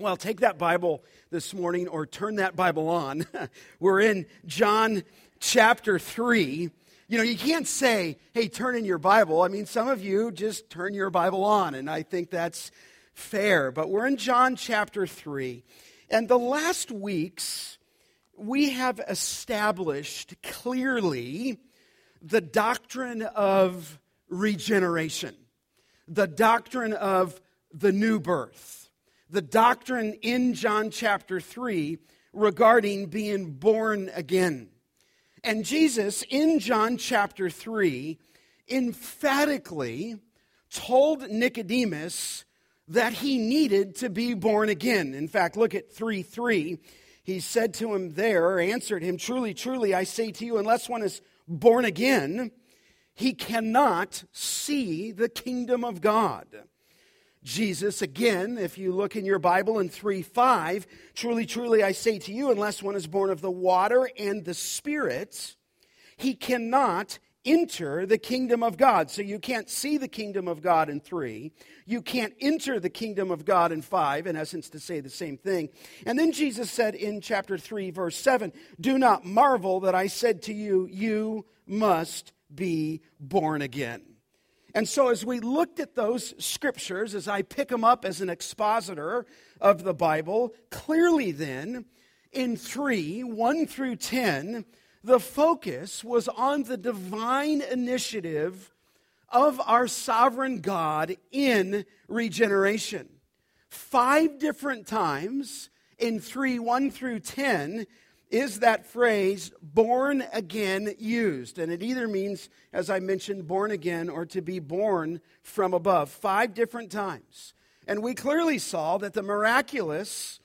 Well, take that Bible this morning or turn that Bible on. We're in John chapter 3. You know, you can't say, hey, turn in your Bible. I mean, some of you just turn your Bible on, and I think that's fair. But we're in John chapter 3. And the last weeks, we have established clearly the doctrine of regeneration, the doctrine of the new birth the doctrine in John chapter 3 regarding being born again. And Jesus, in John chapter 3, emphatically told Nicodemus that he needed to be born again. In fact, look at 3 3. He said to him there, answered him, Truly, truly, I say to you, unless one is born again, he cannot see the kingdom of God. Jesus, again, if you look in your Bible in 3 5, truly, truly, I say to you, unless one is born of the water and the Spirit, he cannot enter the kingdom of God. So you can't see the kingdom of God in 3. You can't enter the kingdom of God in 5, in essence, to say the same thing. And then Jesus said in chapter 3, verse 7, Do not marvel that I said to you, You must be born again. And so, as we looked at those scriptures, as I pick them up as an expositor of the Bible, clearly then, in 3 1 through 10, the focus was on the divine initiative of our sovereign God in regeneration. Five different times in 3 1 through 10, is that phrase born again used. And it either means, as I mentioned, born again or to be born from above, five different times. And we clearly saw that the miraculous,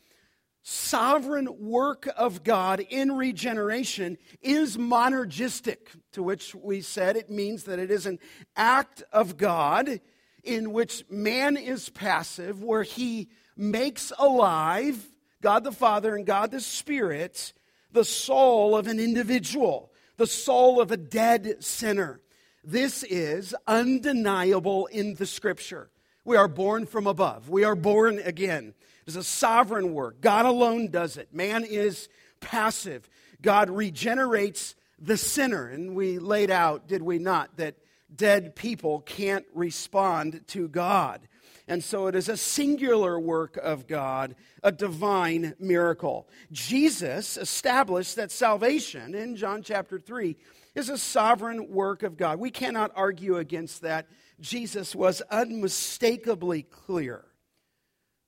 sovereign work of God in regeneration is monergistic, to which we said it means that it is an act of God in which man is passive, where he makes alive God the Father and God the Spirit the soul of an individual, the soul of a dead sinner. This is undeniable in the scripture. We are born from above. We are born again. It's a sovereign work. God alone does it. Man is passive. God regenerates the sinner. And we laid out, did we not, that dead people can't respond to God. And so it is a singular work of God, a divine miracle. Jesus established that salvation in John chapter 3 is a sovereign work of God. We cannot argue against that. Jesus was unmistakably clear.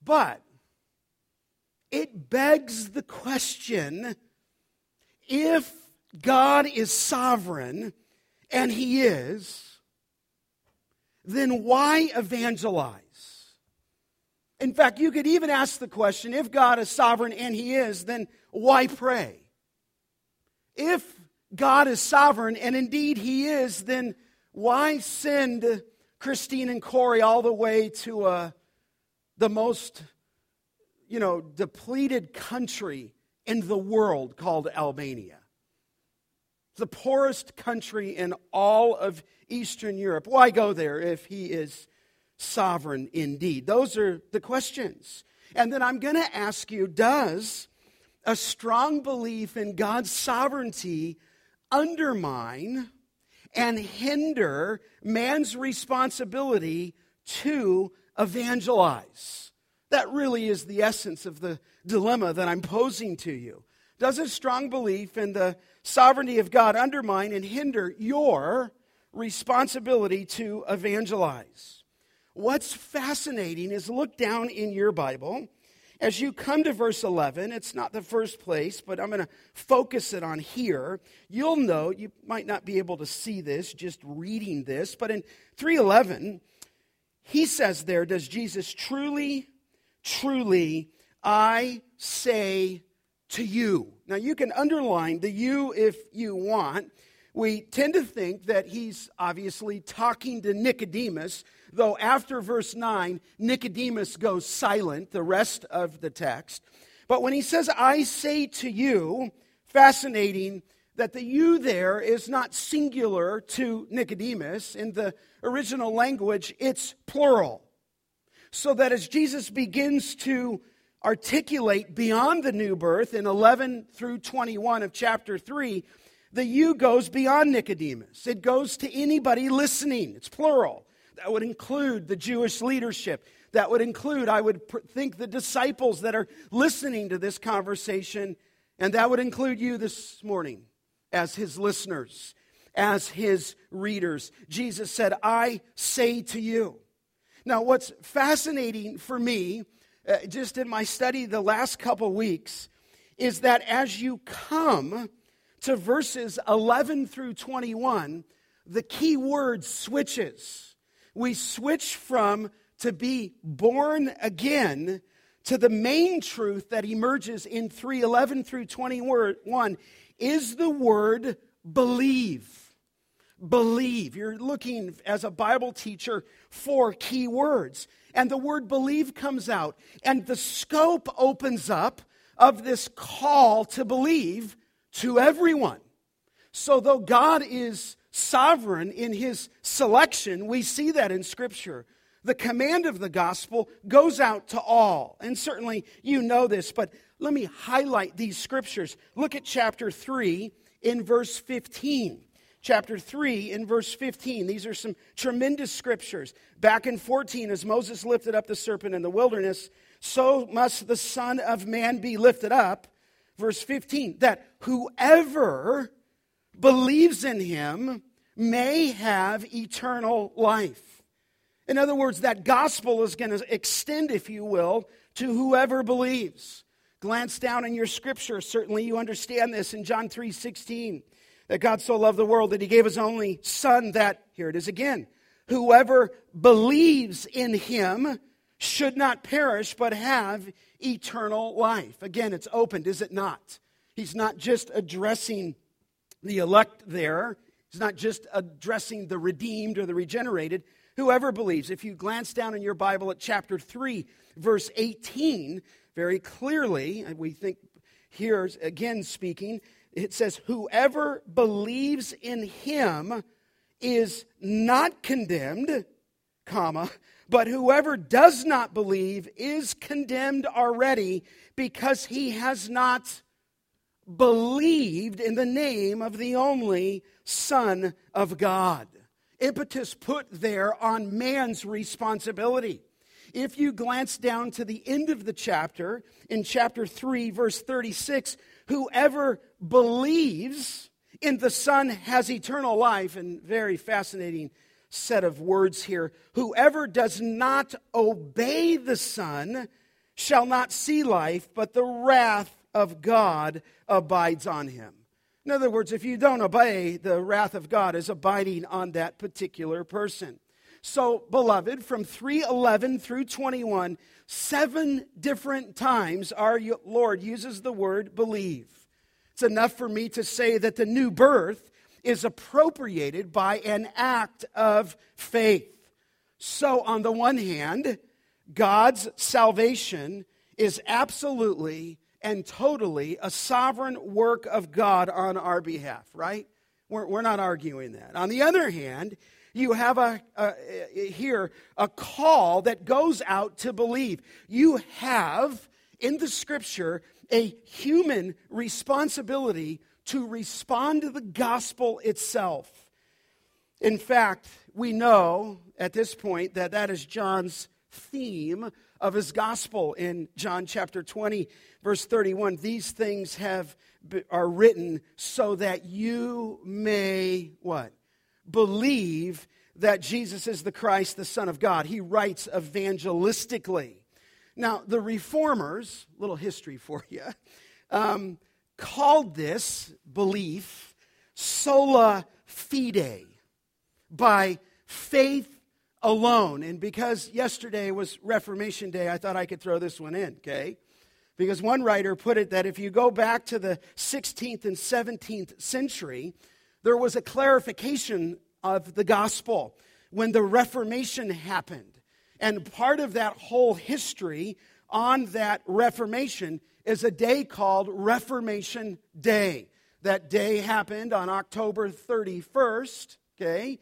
But it begs the question if God is sovereign, and He is, then why evangelize? In fact, you could even ask the question if God is sovereign and He is, then why pray? If God is sovereign and indeed He is, then why send Christine and Corey all the way to uh, the most, you know, depleted country in the world called Albania? The poorest country in all of Eastern Europe. Why go there if He is sovereign indeed? Those are the questions. And then I'm going to ask you does a strong belief in God's sovereignty undermine and hinder man's responsibility to evangelize? That really is the essence of the dilemma that I'm posing to you. Does a strong belief in the sovereignty of God undermine and hinder your responsibility to evangelize? What's fascinating is look down in your Bible. As you come to verse 11, it's not the first place, but I'm going to focus it on here. You'll note, you might not be able to see this just reading this, but in 311, he says there, Does Jesus truly, truly, I say to you? Now you can underline the you if you want. We tend to think that he's obviously talking to Nicodemus though after verse 9, Nicodemus goes silent, the rest of the text. But when he says, I say to you, fascinating that the you there is not singular to Nicodemus. In the original language, it's plural. So that as Jesus begins to articulate beyond the new birth in 11 through 21 of chapter 3, the you goes beyond Nicodemus. It goes to anybody listening. It's plural. That would include the Jewish leadership. That would include, I would think, the disciples that are listening to this conversation. And that would include you this morning as his listeners, as his readers. Jesus said, I say to you. Now, what's fascinating for me uh, just in my study the last couple weeks is that as you come to verses 11 through 21, the key word switches. We switch from to be born again to the main truth that emerges in 311 through 21 is the word believe believe. You're looking as a Bible teacher for key words. And the word believe comes out, and the scope opens up of this call to believe to everyone. So, though God is sovereign in his selection, we see that in Scripture. The command of the gospel goes out to all. And certainly you know this, but let me highlight these scriptures. Look at chapter 3 in verse 15 chapter 3 in verse 15. These are some tremendous scriptures. Back in 14, as Moses lifted up the serpent in the wilderness, so must the Son of Man be lifted up. Verse 15, that whoever believes in him may have eternal life. In other words, that gospel is going to extend, if you will, to whoever believes. Glance down in your scripture. Certainly you understand this in John 3 16 that God so loved the world that he gave his only son that, here it is again, whoever believes in him should not perish but have eternal life. Again, it's opened, is it not? He's not just addressing the elect there, he's not just addressing the redeemed or the regenerated. Whoever believes, if you glance down in your Bible at chapter 3, verse 18, very clearly, we think here again speaking, it says, Whoever believes in him is not condemned, comma, but whoever does not believe is condemned already because he has not believed in the name of the only Son of God. Impetus put there on man's responsibility. If you glance down to the end of the chapter, in chapter 3, verse 36, whoever believes in the Son has eternal life. And very fascinating set of words here. Whoever does not obey the Son shall not see life, but the wrath of God abides on him. In other words, if you don't obey, the wrath of God is abiding on that particular person. So, beloved, from 311 through 21, seven different times our Lord uses the word believe. It's enough for me to say that the new birth is appropriated by an act of faith. So, on the one hand, God's salvation is absolutely and totally a sovereign work of God on our behalf, right? We're, we're not arguing that. On the other hand, you have a, a, here a call that goes out to believe. You have in the scripture a human responsibility to respond to the gospel itself. In fact, we know at this point that that is John's theme of his gospel in John chapter 20 verse 31 these things have are written so that you may what believe that Jesus is the Christ, the Son of God. He writes evangelistically. Now, the reformers, little history for you, um, called this belief sola fide, by faith alone. And because yesterday was Reformation Day, I thought I could throw this one in, okay? Because one writer put it that if you go back to the 16th and 17th century, there was a clarification of the gospel when the Reformation happened. And part of that whole history on that Reformation is a day called Reformation Day. That day happened on October 31st, okay,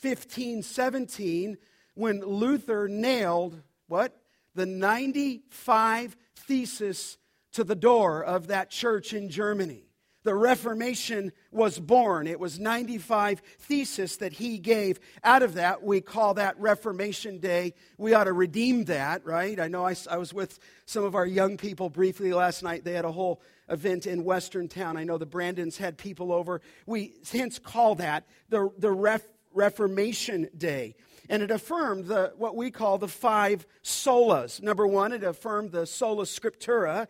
1517, when Luther nailed what? The 95 thesis to the door of that church in Germany. The Reformation was born. It was 95 thesis that he gave. Out of that, we call that Reformation Day. We ought to redeem that, right? I know I, I was with some of our young people briefly last night. They had a whole event in Western Town. I know the Brandons had people over. We hence call that the, the Ref, Reformation Day. And it affirmed the, what we call the five solas. Number one, it affirmed the sola scriptura.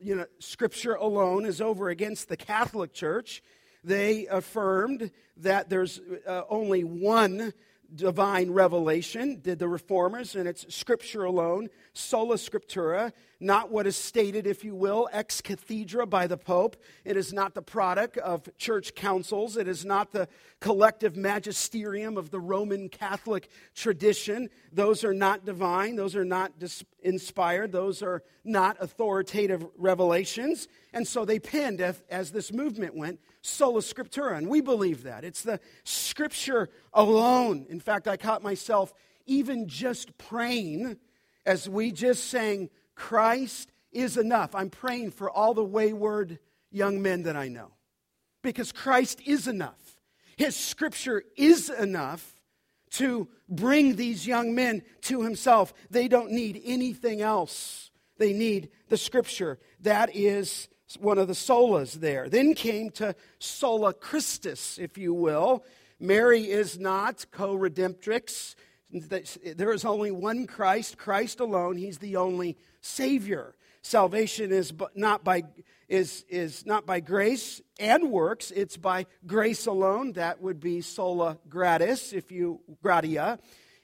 You know, scripture alone is over against the Catholic Church. They affirmed that there's uh, only one divine revelation, did the reformers, and it's scripture alone, sola scriptura, not what is stated, if you will, ex cathedra by the Pope. It is not the product of church councils. It is not the collective magisterium of the Roman Catholic tradition. Those are not divine. Those are not inspired. Those are not authoritative revelations. And so they pinned, as, as this movement went, sola scriptura. And we believe that. It's the scripture alone. In fact, I caught myself even just praying as we just sang, Christ is enough. I'm praying for all the wayward young men that I know because Christ is enough. His scripture is enough to bring these young men to himself. They don't need anything else. They need the scripture. That is one of the solas there. Then came to sola Christus, if you will. Mary is not co redemptrix. There is only one Christ, Christ alone. He's the only Savior. Salvation is not by, is, is not by grace and works, it's by grace alone. That would be sola gratis, if you, gratia.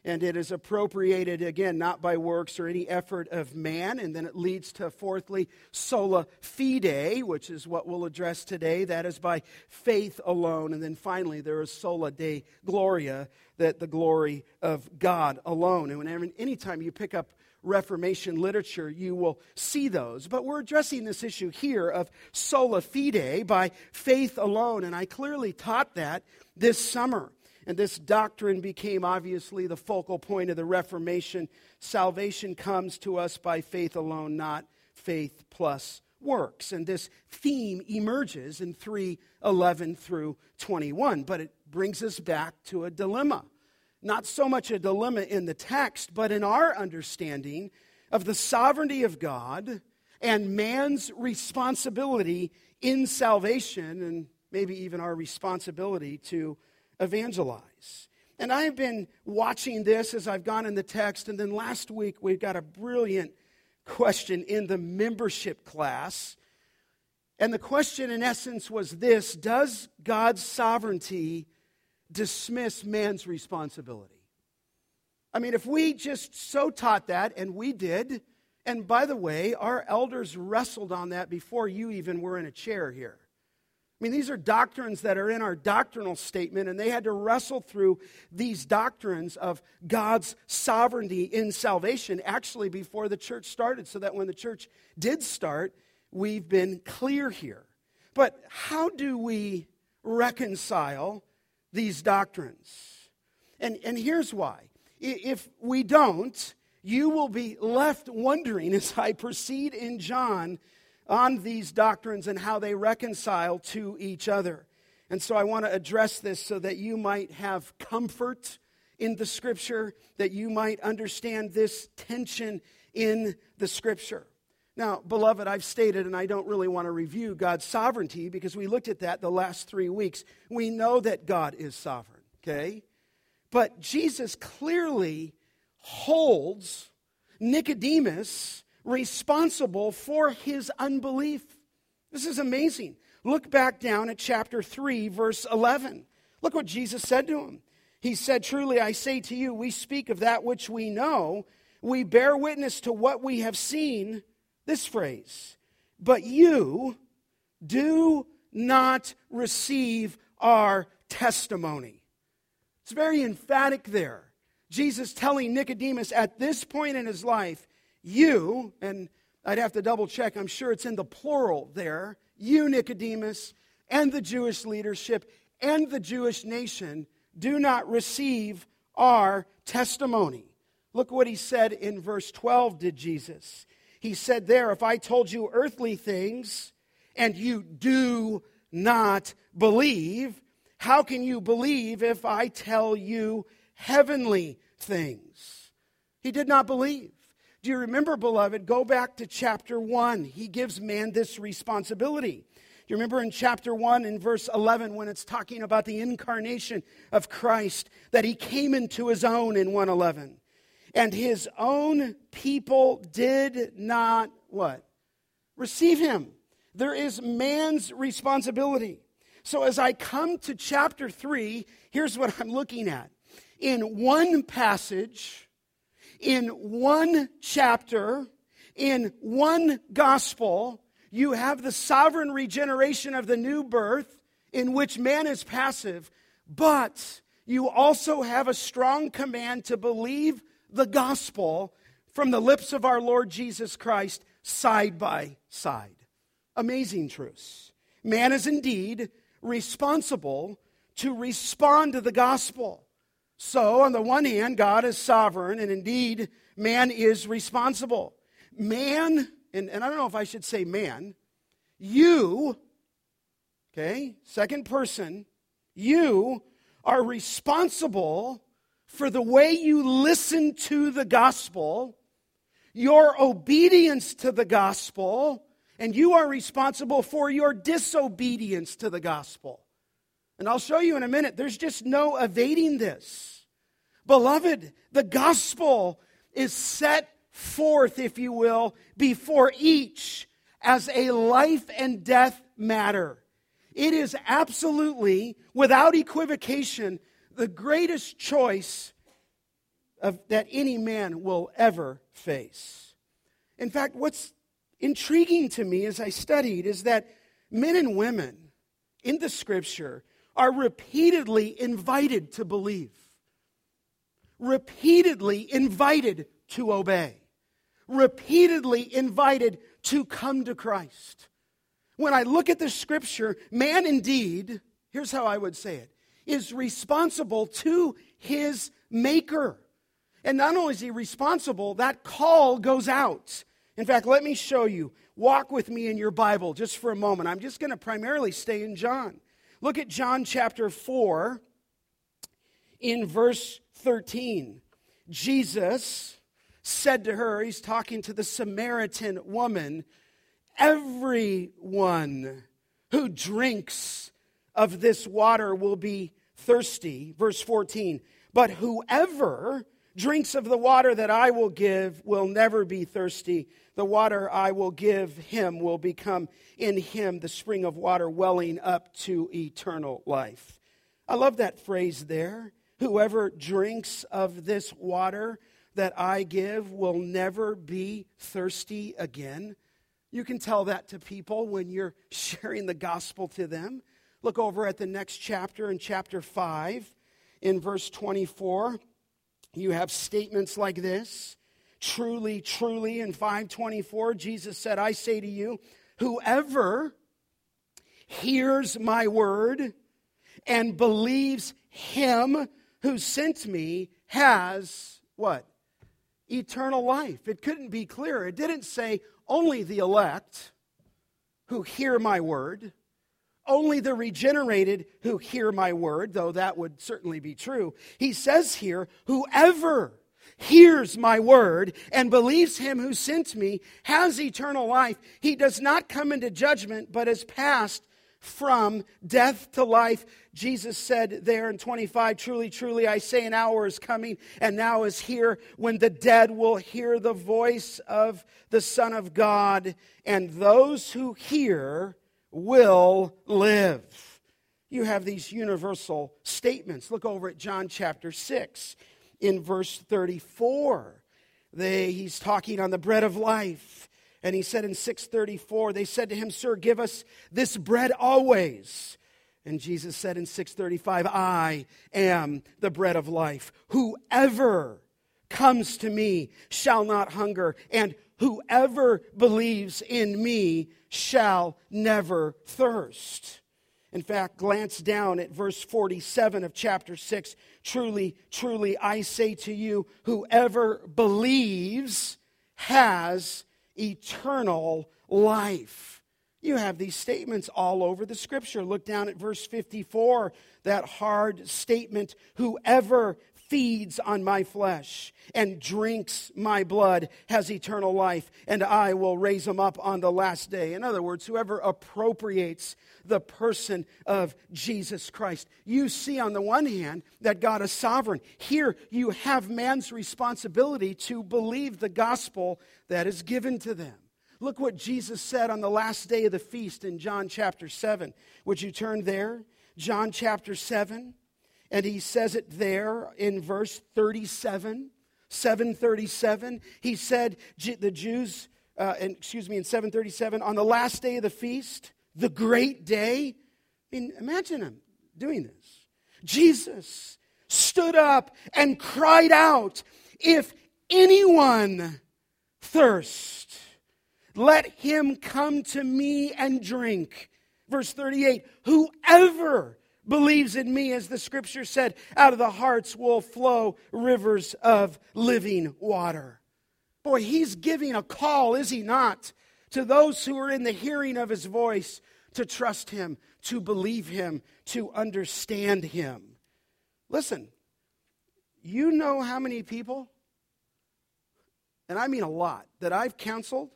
And it is appropriated again not by works or any effort of man. And then it leads to fourthly sola fide which is what we'll address today. That is by faith alone. And then finally there is sola Deo gloria that the glory of god alone. And whenever anytime you pick up reformation literature you will see those but we're addressing this issue here of sola fide by faith alone and i clearly taught that this summer and this doctrine became obviously the focal point of the Reformation. Salvation comes to us by faith alone, not faith plus works. And this theme emerges in 311 through 21. But it brings us back to a dilemma. Not so much a dilemma in the text, but in our understanding of the sovereignty of God and man's responsibility in salvation, and maybe even our responsibility to evangelize. And I've been watching this as I've gone in the text. And then last week, we got a brilliant question in the membership class. And the question, in essence, was this Does God's sovereignty dismiss man's responsibility? I mean, if we just so taught that, and we did, and by the way, our elders wrestled on that before you even were in a chair here. I mean, these are doctrines that are in our doctrinal statement, and they had to wrestle through these doctrines of God's sovereignty in salvation actually before the church started, so that when the church did start, we've been clear here. But how do we reconcile these doctrines? And, and here's why. If we don't, you will be left wondering as I proceed in John on these doctrines and how they reconcile to each other. And so I want to address this so that you might have comfort in the scripture, that you might understand this tension in the scripture. Now, beloved, I've stated, and I don't really want to review God's sovereignty because we looked at that the last three weeks. We know that God is sovereign, okay? But Jesus clearly holds Nicodemus responsible for his unbelief. This is amazing. Look back down at chapter 3, verse 11. Look what Jesus said to him. He said, Truly I say to you, we speak of that which we know, we bear witness to what we have seen. This phrase, but you do not receive our testimony. It's very emphatic there. Jesus telling Nicodemus at this point in his life, you, and I'd have to double check, I'm sure it's in the plural there, you, Nicodemus, and the Jewish leadership and the Jewish nation do not receive our testimony. Look what he said in verse 12 did Jesus. He said there, If I told you earthly things and you do not believe, how can you believe if I tell you heavenly things? He did not believe. Do you remember, beloved? Go back to chapter 1. He gives man this responsibility. Do you remember in chapter 1 in verse 11 when it's talking about the incarnation of Christ that he came into his own in 111? And his own people did not what? Receive him. There is man's responsibility. So as I come to chapter 3, here's what I'm looking at. In one passage, in one chapter, in one gospel, you have the sovereign regeneration of the new birth in which man is passive, but you also have a strong command to believe the gospel from the lips of our Lord Jesus Christ side by side. Amazing truths. Man is indeed responsible to respond to the gospel. So, on the one hand, God is sovereign, and indeed, man is responsible. Man, and, and I don't know if I should say man, you, okay, second person, you are responsible for the way you listen to the gospel, your obedience to the gospel, and you are responsible for your disobedience to the gospel. And I'll show you in a minute, there's just no evading this. Beloved, the gospel is set forth, if you will, before each as a life and death matter. It is absolutely, without equivocation, the greatest choice of, that any man will ever face. In fact, what's intriguing to me as I studied is that men and women in the scripture are repeatedly invited to believe, repeatedly invited to obey, repeatedly invited to come to Christ. When I look at the scripture, man indeed, here's how I would say it, is responsible to his maker. And not only is he responsible, that call goes out. In fact, let me show you. Walk with me in your Bible just for a moment. I'm just going to primarily stay in John. Look at John chapter 4 in verse 13. Jesus said to her, he's talking to the Samaritan woman, everyone who drinks of this water will be thirsty. Verse 14. But whoever drinks of the water that I will give will never be thirsty. The water I will give him will become in him the spring of water welling up to eternal life. I love that phrase there. Whoever drinks of this water that I give will never be thirsty again. You can tell that to people when you're sharing the gospel to them. Look over at the next chapter in chapter 5 in verse 24 you have statements like this. Truly truly in 524 jesus said i say to you whoever hears my word and believes him who sent me has what? Eternal life. It couldn't be clearer. It didn't say only the elect who hear my word only the regenerated who hear my word, though that would certainly be true. He says here, whoever hears my word and believes him who sent me has eternal life. He does not come into judgment, but is passed from death to life. Jesus said there in 25, Truly, truly, I say, an hour is coming and now is here when the dead will hear the voice of the Son of God, and those who hear will live. You have these universal statements. Look over at John chapter 6 in verse 34. They, he's talking on the bread of life. And he said in 634, they said to him, Sir, give us this bread always. And Jesus said in 635, I am the bread of life. Whoever comes to me shall not hunger, and whoever believes in me shall never thirst. In fact, glance down at verse 47 of chapter 6. Truly, truly, I say to you, whoever believes has eternal life. You have these statements all over the scripture. Look down at verse 54, that hard statement whoever feeds on my flesh and drinks my blood has eternal life, and I will raise him up on the last day. In other words, whoever appropriates the person of Jesus Christ. You see, on the one hand, that God is sovereign. Here, you have man's responsibility to believe the gospel that is given to them. Look what Jesus said on the last day of the feast in John chapter 7. Would you turn there? John chapter 7. And he says it there in verse 37, 737. He said, the Jews, uh, and, excuse me, in 737, on the last day of the feast, the great day. I mean, imagine him doing this. Jesus stood up and cried out, If anyone thirst, let him come to me and drink. Verse 38 Whoever believes in me, as the scripture said, out of the hearts will flow rivers of living water. Boy, he's giving a call, is he not, to those who are in the hearing of his voice to trust him, to believe him, to understand him. Listen, you know how many people, and I mean a lot, that I've counseled,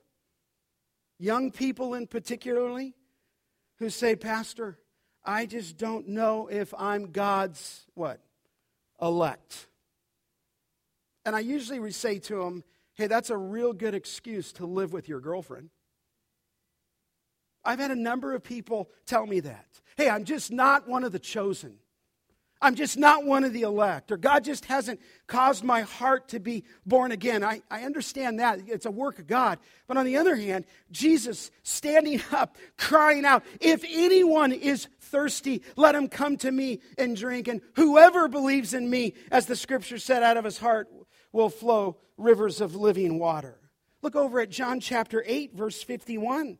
young people in particularly, who say, Pastor, I just don't know if I'm God's what? Elect. And I usually say to them, hey, that's a real good excuse to live with your girlfriend. I've had a number of people tell me that. Hey, I'm just not one of the chosen. I'm just not one of the elect, or God just hasn't caused my heart to be born again. I, I understand that. It's a work of God. But on the other hand, Jesus standing up, crying out, If anyone is thirsty, let him come to me and drink. And whoever believes in me, as the scripture said, out of his heart will flow rivers of living water. Look over at John chapter 8, verse 51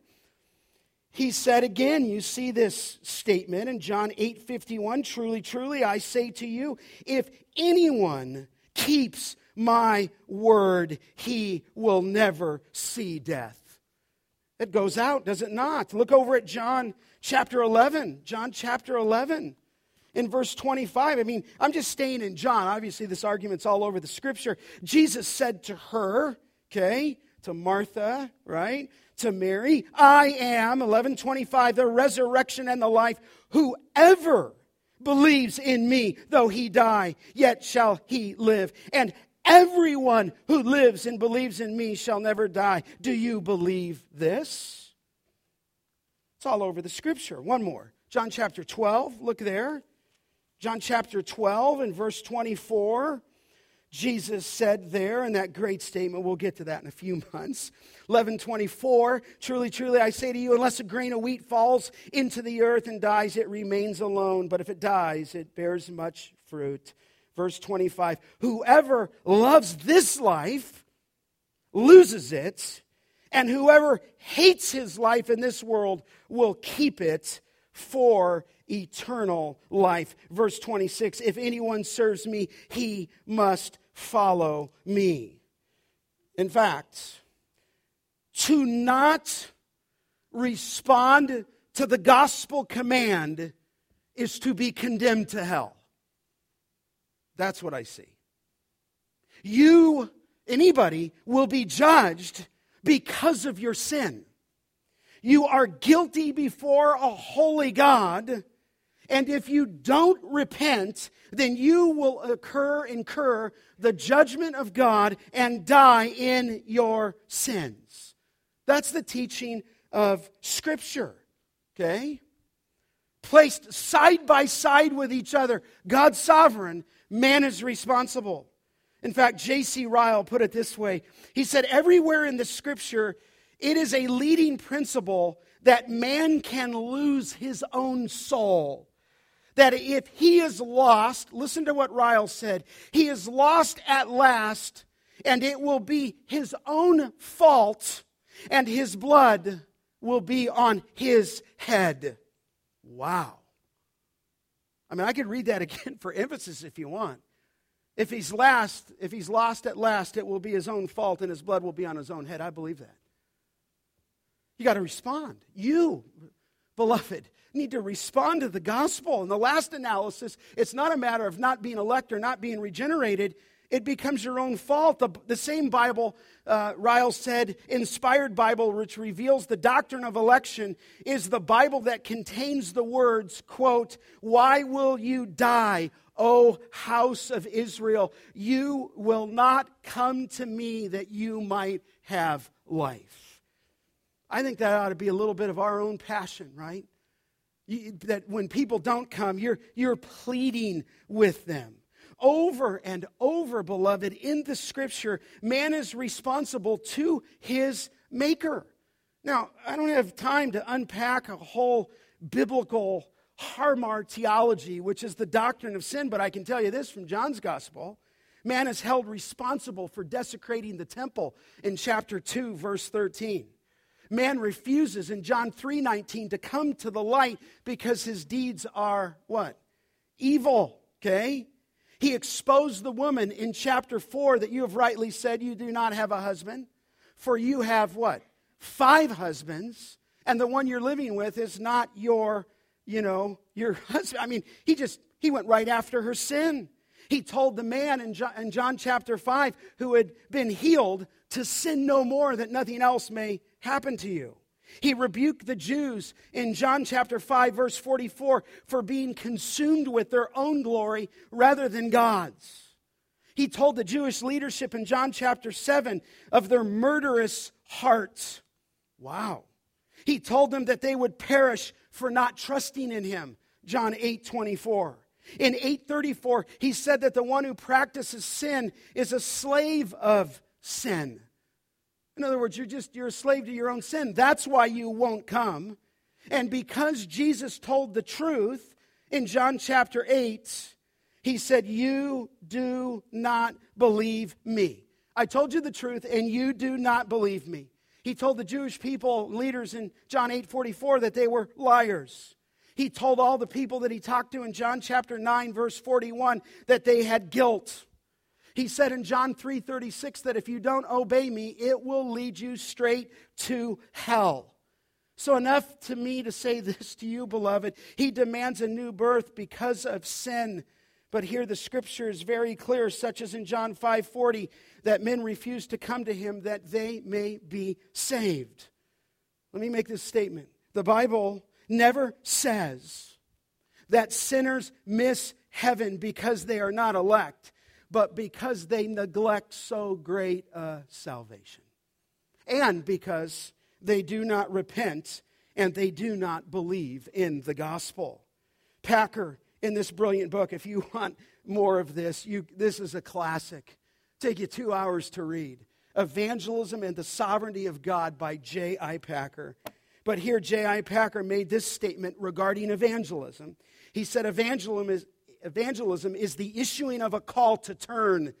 he said again you see this statement in john 8 51 truly truly i say to you if anyone keeps my word he will never see death. It goes out does it not? Look over at john chapter 11 john chapter 11 in verse 25 i mean i'm just staying in john. Obviously this argument's all over the scripture. Jesus said to her okay to martha right to Mary, I am, 1125, the resurrection and the life. Whoever believes in me, though he die, yet shall he live. And everyone who lives and believes in me shall never die. Do you believe this? It's all over the scripture. One more. John chapter 12, look there. John chapter 12 and verse 24. Jesus said there in that great statement, we'll get to that in a few months. 1124, truly, truly, I say to you, unless a grain of wheat falls into the earth and dies, it remains alone. But if it dies, it bears much fruit. Verse 25, whoever loves this life loses it, and whoever hates his life in this world will keep it for eternal life. Verse 26 If anyone serves me, he must follow me. In fact, to not respond to the gospel command is to be condemned to hell. That's what I see. You, anybody, will be judged because of your sin. You are guilty before a holy God and if you don't repent, then you will occur, incur the judgment of God and die in your sins. That's the teaching of Scripture. Okay? Placed side by side with each other, God's sovereign, man is responsible. In fact, J.C. Ryle put it this way He said, Everywhere in the Scripture, it is a leading principle that man can lose his own soul that if he is lost, listen to what Ryle said, he is lost at last, and it will be his own fault, and his blood will be on his head. Wow. I mean, I could read that again for emphasis if you want. If he's last, if he's lost at last, it will be his own fault and his blood will be on his own head. I believe that. You got to respond. You, beloved, need to respond to the gospel. In the last analysis, it's not a matter of not being elect or not being regenerated. It becomes your own fault. The, the same Bible, uh, Ryle said, inspired Bible, which reveals the doctrine of election, is the Bible that contains the words, quote, Why will you die, O house of Israel? You will not come to me that you might have life. I think that ought to be a little bit of our own passion, right? You, that when people don't come, you're, you're pleading with them. Over and over, beloved, in the scripture, man is responsible to his maker. Now, I don't have time to unpack a whole biblical hamartiology, which is the doctrine of sin, but I can tell you this from John's gospel. Man is held responsible for desecrating the temple in chapter 2, verse 13. Man refuses in John 3:19 to come to the light because his deeds are what? Evil, okay? He exposed the woman in chapter 4 that you have rightly said you do not have a husband, for you have what? Five husbands, and the one you're living with is not your, you know, your husband. I mean, he just he went right after her sin. He told the man in John, in John chapter 5 who had been healed to sin no more that nothing else may happen to you. He rebuked the Jews in John chapter 5, verse 44, for being consumed with their own glory rather than God's. He told the Jewish leadership in John chapter 7 of their murderous hearts. Wow. He told them that they would perish for not trusting in him. John 8 24. In 834, he said that the one who practices sin is a slave of sin. In other words, you're just you're a slave to your own sin. That's why you won't come. And because Jesus told the truth in John chapter 8, he said, "You do not believe me. I told you the truth and you do not believe me." He told the Jewish people leaders in John 8:44 that they were liars. He told all the people that he talked to in John chapter 9 verse 41 that they had guilt. He said in John 3:36 that if you don't obey me, it will lead you straight to hell. So enough to me to say this to you, beloved. He demands a new birth because of sin. But here the scripture is very clear, such as in John 5:40, that men refuse to come to him that they may be saved. Let me make this statement. The Bible never says that sinners miss heaven because they are not elect but because they neglect so great a salvation. And because they do not repent and they do not believe in the gospel. Packer, in this brilliant book, if you want more of this, you, this is a classic. Take you two hours to read. Evangelism and the Sovereignty of God by J.I. Packer. But here, J.I. Packer made this statement regarding evangelism. He said, Evangelism is, evangelism is the issuing of a call to turn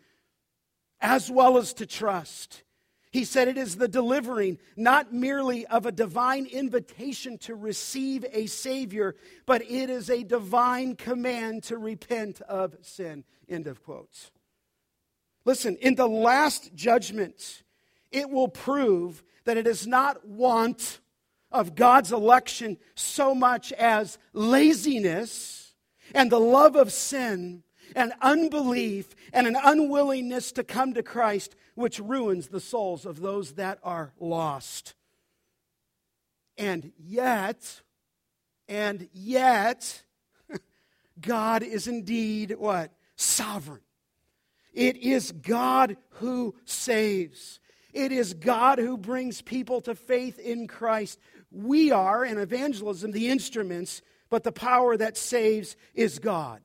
as well as to trust. He said it is the delivering not merely of a divine invitation to receive a Savior, but it is a divine command to repent of sin. End of quotes. Listen, in the last judgment, it will prove that it is not want of God's election so much as laziness and the love of sin and unbelief and an unwillingness to come to Christ, which ruins the souls of those that are lost. And yet, and yet, God is indeed what? Sovereign. It is God who saves. It is God who brings people to faith in Christ. We are, in evangelism, the instruments but the power that saves is God.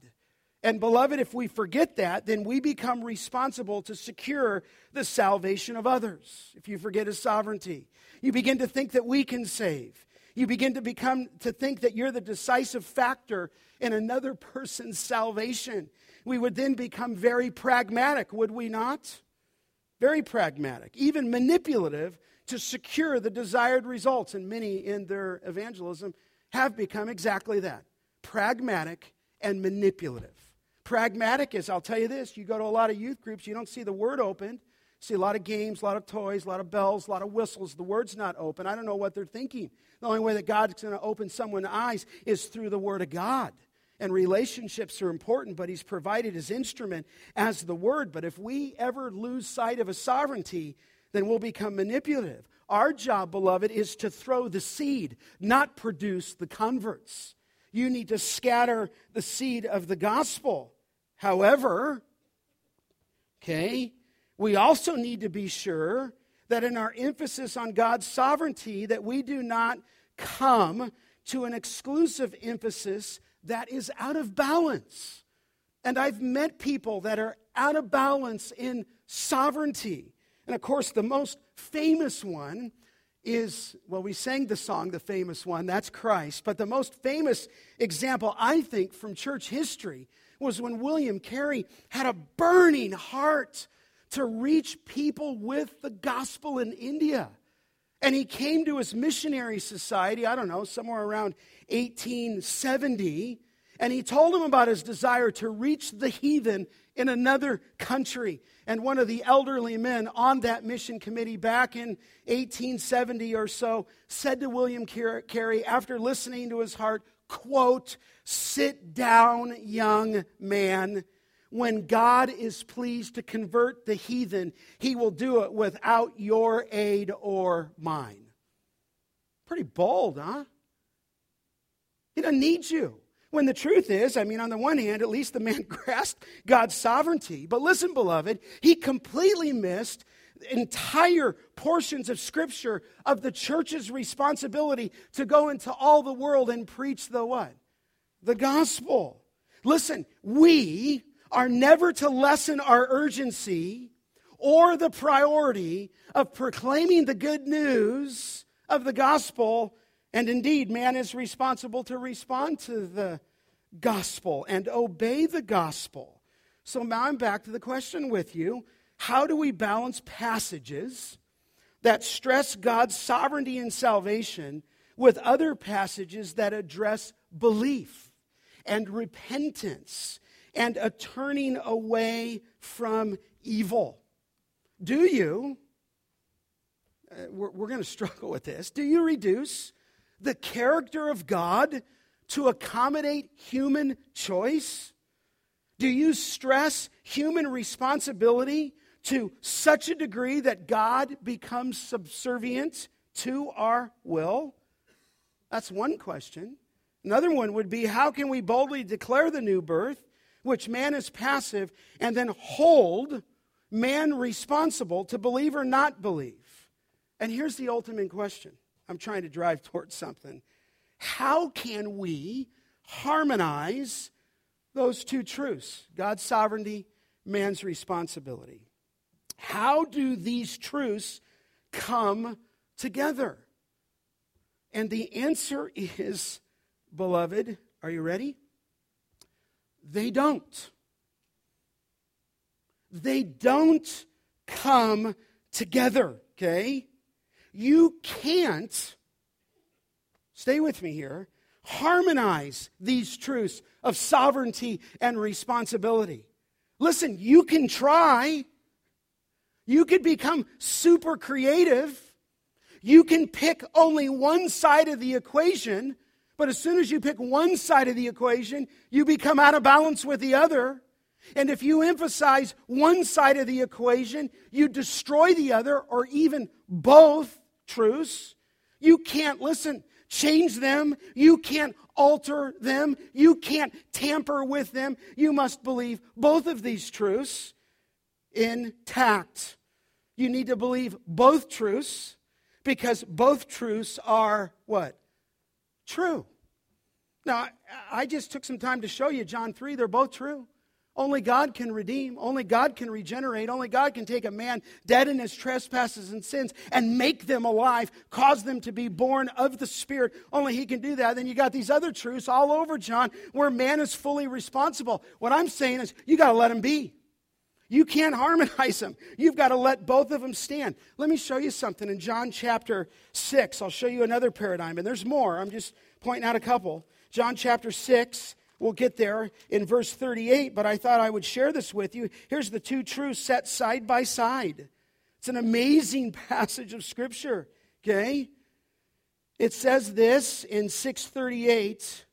And beloved, if we forget that, then we become responsible to secure the salvation of others. If you forget his sovereignty, you begin to think that we can save. You begin to become to think that you're the decisive factor in another person's salvation. We would then become very pragmatic, would we not? Very pragmatic, even manipulative to secure the desired results. And many in their evangelism have become exactly that pragmatic and manipulative. Pragmatic is, I'll tell you this, you go to a lot of youth groups, you don't see the word opened. See a lot of games, a lot of toys, a lot of bells, a lot of whistles. The word's not open. I don't know what they're thinking. The only way that God's going to open someone's eyes is through the Word of God. And relationships are important, but He's provided His instrument as the Word. But if we ever lose sight of a sovereignty, then we'll become manipulative. Our job, beloved, is to throw the seed, not produce the converts. You need to scatter the seed of the gospel. However, okay, we also need to be sure that in our emphasis on God's sovereignty that we do not come to an exclusive emphasis that is out of balance. And I've met people that are out of balance in sovereignty. And of course, the most famous one is, well, we sang the song, the famous one, that's Christ. But the most famous example, I think, from church history was when William Carey had a burning heart to reach people with the gospel in India. And he came to his missionary society, I don't know, somewhere around 1870, and he told him about his desire to reach the heathen in another country. And one of the elderly men on that mission committee back in 1870 or so said to William Carey, after listening to his heart, quote, Sit down, young man. When God is pleased to convert the heathen, he will do it without your aid or mine. Pretty bold, huh? He doesn't need you. When the truth is, I mean, on the one hand, at least the man grasped God's sovereignty. But listen, beloved, he completely missed entire portions of Scripture of the church's responsibility to go into all the world and preach the what? The gospel. Listen, we are never to lessen our urgency or the priority of proclaiming the good news of the gospel. And indeed, man is responsible to respond to the gospel and obey the gospel. So now I'm back to the question with you how do we balance passages that stress God's sovereignty and salvation with other passages that address belief and repentance and a turning away from evil. Do you, uh, we're, we're going to struggle with this, do you reduce the character of God to accommodate human choice? Do you stress human responsibility to such a degree that God becomes subservient to our will? That's one question. Another one would be how can we boldly declare the new birth which man is passive, and then hold man responsible to believe or not believe. And here's the ultimate question I'm trying to drive towards something. How can we harmonize those two truths God's sovereignty, man's responsibility? How do these truths come together? And the answer is, beloved, are you ready? They don't. They don't come together, okay? You can't, stay with me here, harmonize these truths of sovereignty and responsibility. Listen, you can try. You could become super creative. You can pick only one side of the equation but as soon as you pick one side of the equation, you become out of balance with the other. And if you emphasize one side of the equation, you destroy the other or even both truths. You can't listen, change them. You can't alter them. You can't tamper with them. You must believe both of these truths intact. You need to believe both truths because both truths are what? true. Now, I just took some time to show you John 3, they're both true. Only God can redeem. Only God can regenerate. Only God can take a man dead in his trespasses and sins and make them alive, cause them to be born of the Spirit. Only He can do that. Then you got these other truths all over John where man is fully responsible. What I'm saying is, you got to let him be. You can't harmonize them. You've got to let both of them stand. Let me show you something in John chapter 6. I'll show you another paradigm, and there's more. I'm just pointing out a couple. John chapter 6, we'll get there in verse 38, but I thought I would share this with you. Here's the two truths set side by side. It's an amazing passage of Scripture, okay? It says this in 638.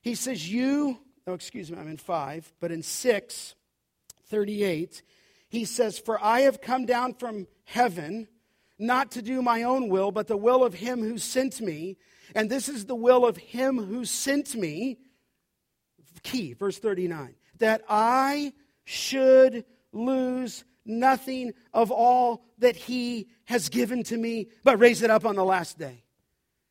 He says, You, oh, excuse me, I'm in 5, but in 638, he says, For I have come down from heaven not to do my own will, but the will of him who sent me. And this is the will of him who sent me. Key, verse 39 that I should lose nothing of all that he has given to me, but raise it up on the last day.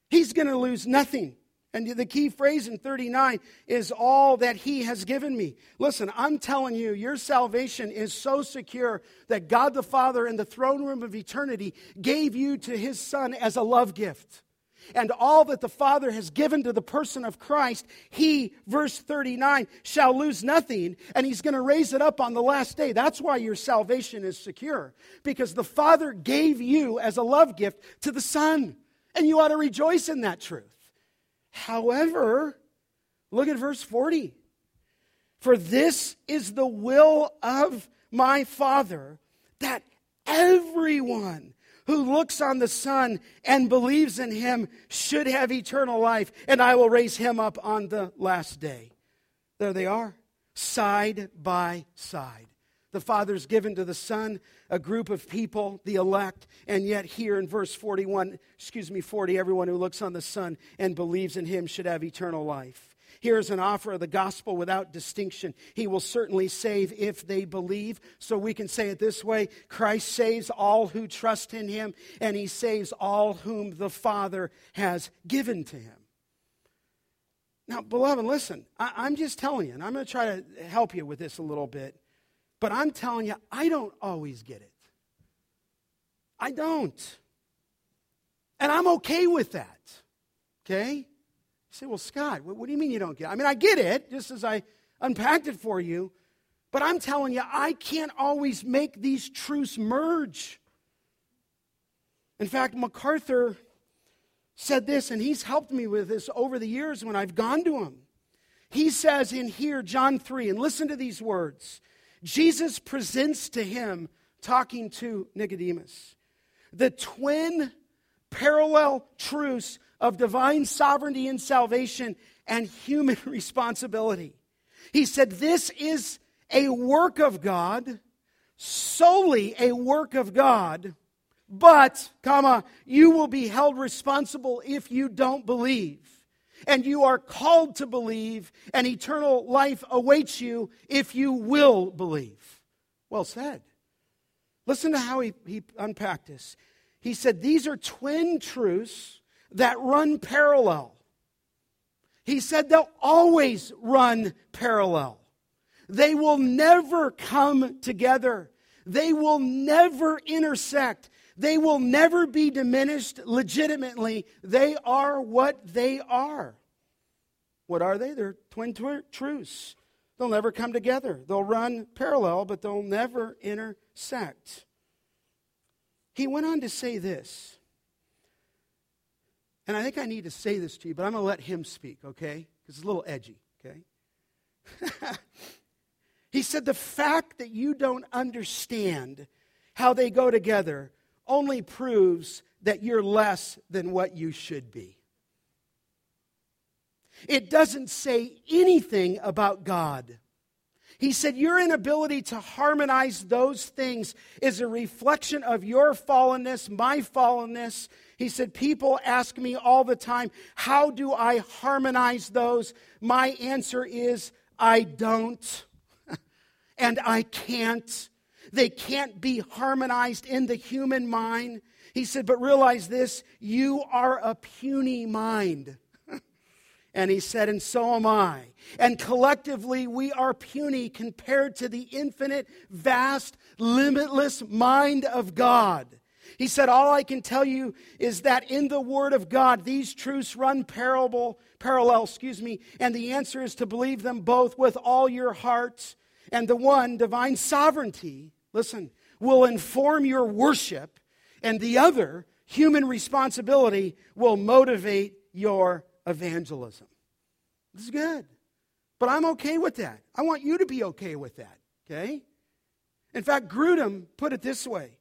He's going to lose nothing. And the key phrase in 39 is all that he has given me. Listen, I'm telling you, your salvation is so secure that God the Father in the throne room of eternity gave you to his son as a love gift. And all that the Father has given to the person of Christ, he, verse 39, shall lose nothing, and he's going to raise it up on the last day. That's why your salvation is secure, because the Father gave you as a love gift to the Son, and you ought to rejoice in that truth. However, look at verse 40. For this is the will of my Father, that everyone who looks on the Son and believes in him should have eternal life, and I will raise him up on the last day. There they are, side by side. The Father's given to the Son a group of people, the elect, and yet here in verse 41, excuse me, 40, everyone who looks on the Son and believes in him should have eternal life. Here is an offer of the gospel without distinction. He will certainly save if they believe. So we can say it this way Christ saves all who trust in him, and he saves all whom the Father has given to him. Now, beloved, listen, I, am just telling you, and I'm going to try to help you with this a little bit. But I'm telling you, I don't always get it. I don't. And I'm okay with that. Okay? Say, well, Scott, what, what do you mean you don't get it? I mean, I get it, just as I unpacked it for you. But I'm telling you, I can't always make these truths merge. In fact, MacArthur said this, and he's helped me with this over the years when I've gone to him. He says in here, John 3, and listen to these words Jesus presents to him, talking to Nicodemus, the twin parallel truths of divine sovereignty and salvation and human responsibility. He said, This is a work of God, solely a work of God, but, comma, you will be held responsible if you don't believe and you are called to believe, and eternal life awaits you if you will believe. Well said. Listen to how he, he unpacked this. He said, These are twin truths that run parallel. He said they'll always run parallel. They will never come together. They will never intersect. They will never be diminished legitimately. They are what they are. What are they? They're twin tw- truths. They'll never come together. They'll run parallel, but they'll never intersect. He went on to say this. And I think I need to say this to you, but I'm going to let him speak, okay? Because it's a little edgy, okay? he said, The fact that you don't understand how they go together only proves that you're less than what you should be. It doesn't say anything about God. He said, Your inability to harmonize those things is a reflection of your fallenness, my fallenness. He said, People ask me all the time, How do I harmonize those? My answer is, I don't. and I can't. They can't be harmonized in the human mind. He said, but realize this you are a puny mind. And he said, and so am I. And collectively, we are puny compared to the infinite, vast, limitless mind of God. He said, All I can tell you is that in the Word of God, these truths run parallel, parallel, excuse me, and the answer is to believe them both with all your heart. And the one, divine sovereignty, listen, will inform your worship, and the other, human responsibility, will motivate your evangelism. This is good. But I'm okay with that. I want you to be okay with that, okay? In fact, Grudem put it this way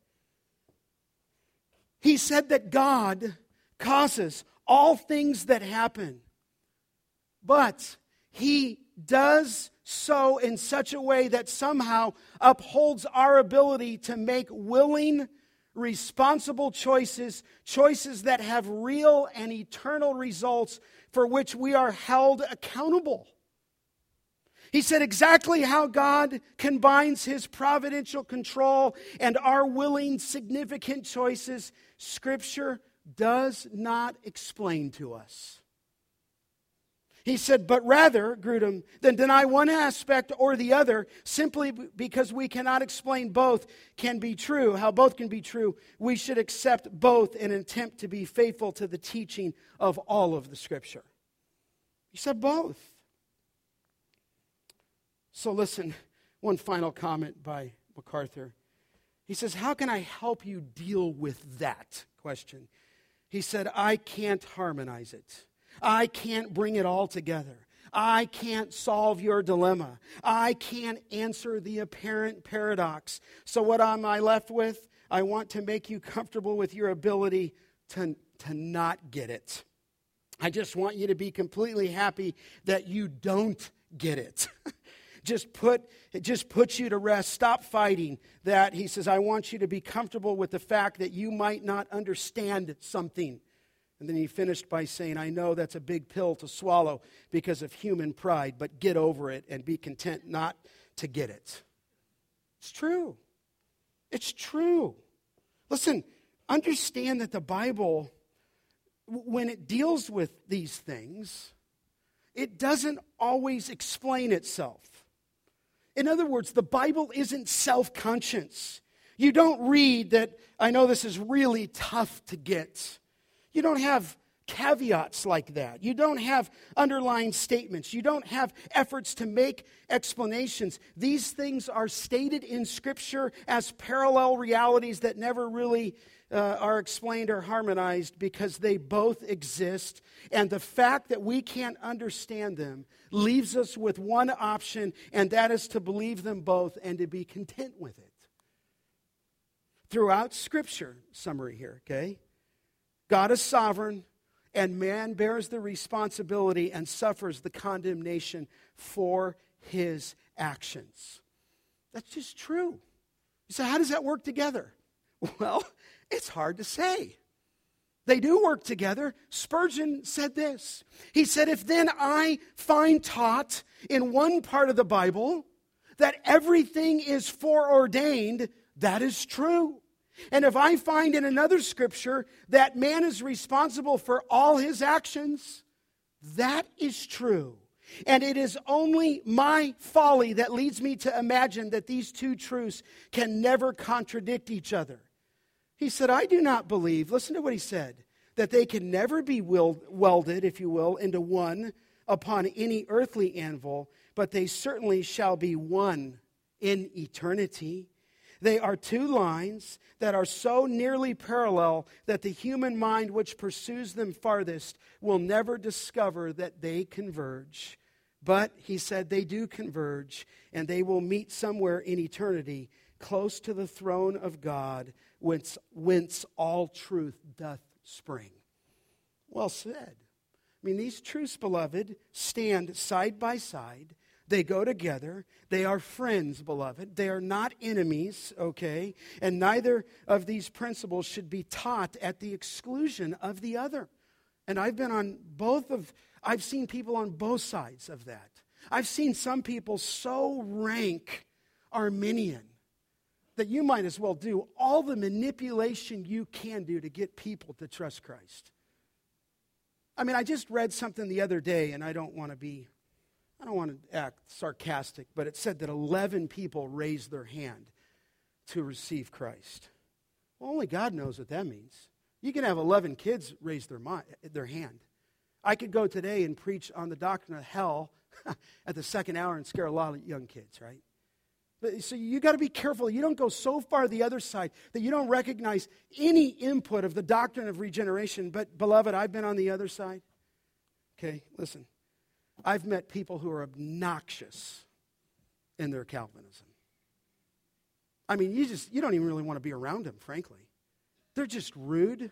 He said that God causes all things that happen, but He does so in such a way that somehow upholds our ability to make willing, responsible choices, choices that have real and eternal results for which we are held accountable. He said exactly how God combines his providential control and our willing, significant choices, Scripture does not explain to us. He said, but rather, Grudem, than deny one aspect or the other, simply because we cannot explain both can be true, how both can be true, we should accept both and attempt to be faithful to the teaching of all of the Scripture. He said both. So listen, one final comment by MacArthur. He says, How can I help you deal with that question? He said, I can't harmonize it. I can't bring it all together. I can't solve your dilemma. I can't answer the apparent paradox. So, what am I left with? I want to make you comfortable with your ability to, to not get it. I just want you to be completely happy that you don't get it. just put it just puts you to rest. Stop fighting that. He says, I want you to be comfortable with the fact that you might not understand something. And then he finished by saying, I know that's a big pill to swallow because of human pride, but get over it and be content not to get it. It's true. It's true. Listen, understand that the Bible, when it deals with these things, it doesn't always explain itself. In other words, the Bible isn't self conscious. You don't read that, I know this is really tough to get. You don't have caveats like that. You don't have underlying statements. You don't have efforts to make explanations. These things are stated in Scripture as parallel realities that never really uh, are explained or harmonized because they both exist. And the fact that we can't understand them leaves us with one option, and that is to believe them both and to be content with it. Throughout Scripture, summary here, okay? God is sovereign, and man bears the responsibility and suffers the condemnation for his actions. That's just true. So, how does that work together? Well, it's hard to say. They do work together. Spurgeon said this. He said, If then I find taught in one part of the Bible that everything is foreordained, that is true. And if I find in another scripture that man is responsible for all his actions, that is true. And it is only my folly that leads me to imagine that these two truths can never contradict each other. He said, I do not believe, listen to what he said, that they can never be welded, if you will, into one upon any earthly anvil, but they certainly shall be one in eternity. They are two lines that are so nearly parallel that the human mind which pursues them farthest will never discover that they converge. But, he said, they do converge, and they will meet somewhere in eternity, close to the throne of God, whence, whence all truth doth spring. Well said. I mean, these truths, beloved, stand side by side they go together. They are friends, beloved. They are not enemies, okay? And neither of these principles should be taught at the exclusion of the other. And I've been on both of, I've seen people on both sides of that. I've seen some people so rank Arminian that you might as well do all the manipulation you can do to get people to trust Christ. I mean, I just read something the other day, and I don't want to be I don't want to act sarcastic, but it said that 11 people raised their hand to receive Christ. Well, only God knows what that means. You can have 11 kids raise their, mind, their hand. I could go today and preach on the doctrine of hell at the second hour and scare a lot of young kids, right? But, so you got to be careful. You don't go so far the other side that you don't recognize any input of the doctrine of regeneration. But, beloved, I've been on the other side. Okay, listen. I've met people who are obnoxious in their Calvinism. I mean, you just you don't even really want to be around them, frankly. They're just rude.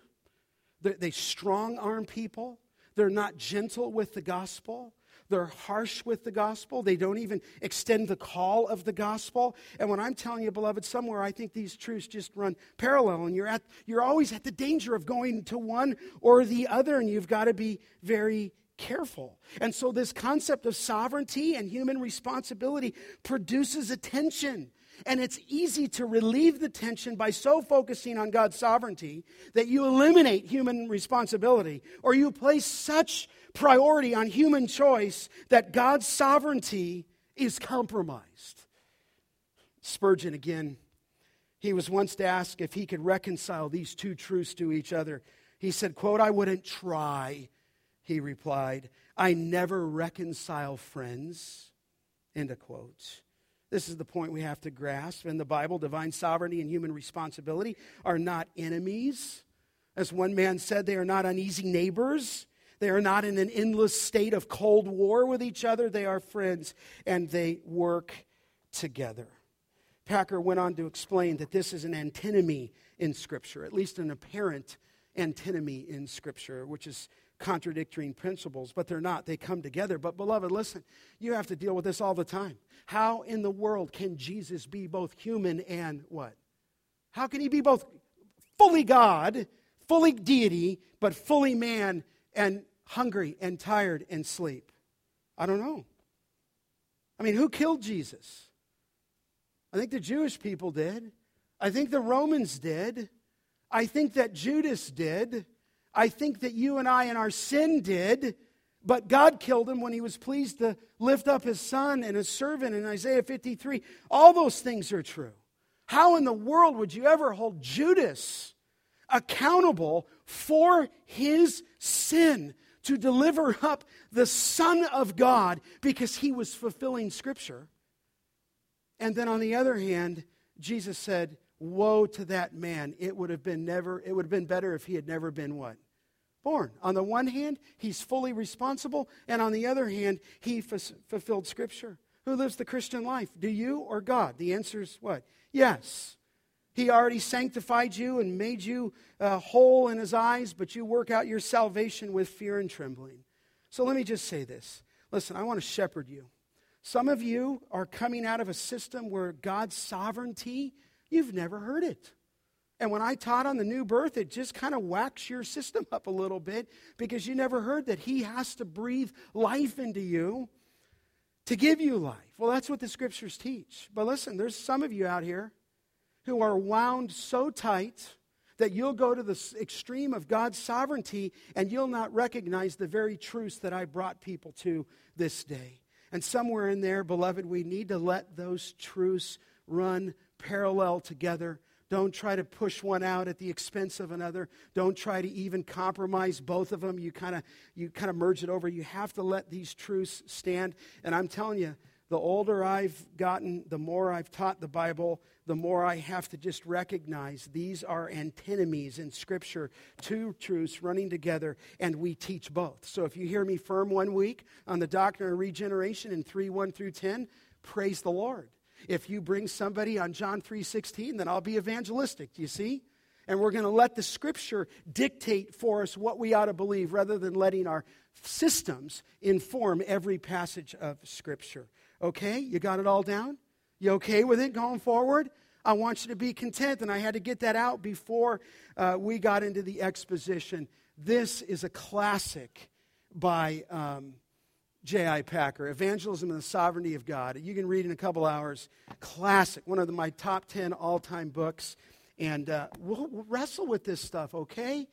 They're, they strong arm people. They're not gentle with the gospel. They're harsh with the gospel. They don't even extend the call of the gospel. And when I'm telling you, beloved, somewhere I think these truths just run parallel, and you're, at, you're always at the danger of going to one or the other, and you've got to be very careful. And so, this concept of sovereignty and human responsibility produces a tension. And it's easy to relieve the tension by so focusing on God's sovereignty that you eliminate human responsibility, or you place such priority on human choice that God's sovereignty is compromised. Spurgeon, again, he was once asked if he could reconcile these two truths to each other. He said, quote, I wouldn't try, he replied. I never reconcile friends, end of quote. This is the point we have to grasp. In the Bible, divine sovereignty and human responsibility are not enemies. As one man said, they are not uneasy neighbors. They are not in an endless state of cold war with each other. They are friends and they work together. Packer went on to explain that this is an antinomy in Scripture, at least an apparent antinomy in Scripture, which is contradicting principles, but they're not. They come together. But, beloved, listen, you have to deal with this all the time. How in the world can Jesus be both human and what? How can he be both fully God, fully deity, but fully man and hungry and tired and sleep? I don't know. I mean, who killed Jesus? I think the Jewish people did. I think the Romans did. I think that Judas did. I think that you and I in our sin did. But God killed him when he was pleased to lift up his son and his servant in Isaiah 53. All those things are true. How in the world would you ever hold Judas accountable for his sin? to deliver up the Son of God because he was fulfilling Scripture. And then on the other hand, Jesus said, Woe to that man. It would have been never, it would have been better if he had never been what? Born. On the one hand, he's fully responsible, and on the other hand, he f- fulfilled Scripture. Who lives the Christian life? Do you or God? The answer is what? Yes. He already sanctified you and made you uh, whole in his eyes, but you work out your salvation with fear and trembling. So let me just say this. Listen, I want to shepherd you. Some of you are coming out of a system where God's sovereignty, you've never heard it. And when I taught on the new birth, it just kind of whacks your system up a little bit because you never heard that He has to breathe life into you to give you life. Well, that's what the scriptures teach. But listen, there's some of you out here who are wound so tight that you'll go to the extreme of God's sovereignty and you'll not recognize the very truths that I brought people to this day. And somewhere in there, beloved, we need to let those truths run parallel together. Don't try to push one out at the expense of another. Don't try to even compromise both of them. You kind of you kind of merge it over. You have to let these truths stand. And I'm telling you, the older I've gotten, the more I've taught the Bible, the more I have to just recognize these are antinomies in Scripture, two truths running together, and we teach both. So if you hear me firm one week on the doctrine of regeneration in 3 1 through 10, praise the Lord. If you bring somebody on John 3:16, then I'll be evangelistic. Do you see? And we're going to let the scripture dictate for us what we ought to believe rather than letting our systems inform every passage of scripture. Okay? You got it all down? You okay with it going forward? I want you to be content, and I had to get that out before uh, we got into the exposition. This is a classic by um, J.I. Packer, Evangelism and the Sovereignty of God. You can read in a couple hours. Classic, one of the, my top 10 all time books. And uh, we'll, we'll wrestle with this stuff, okay?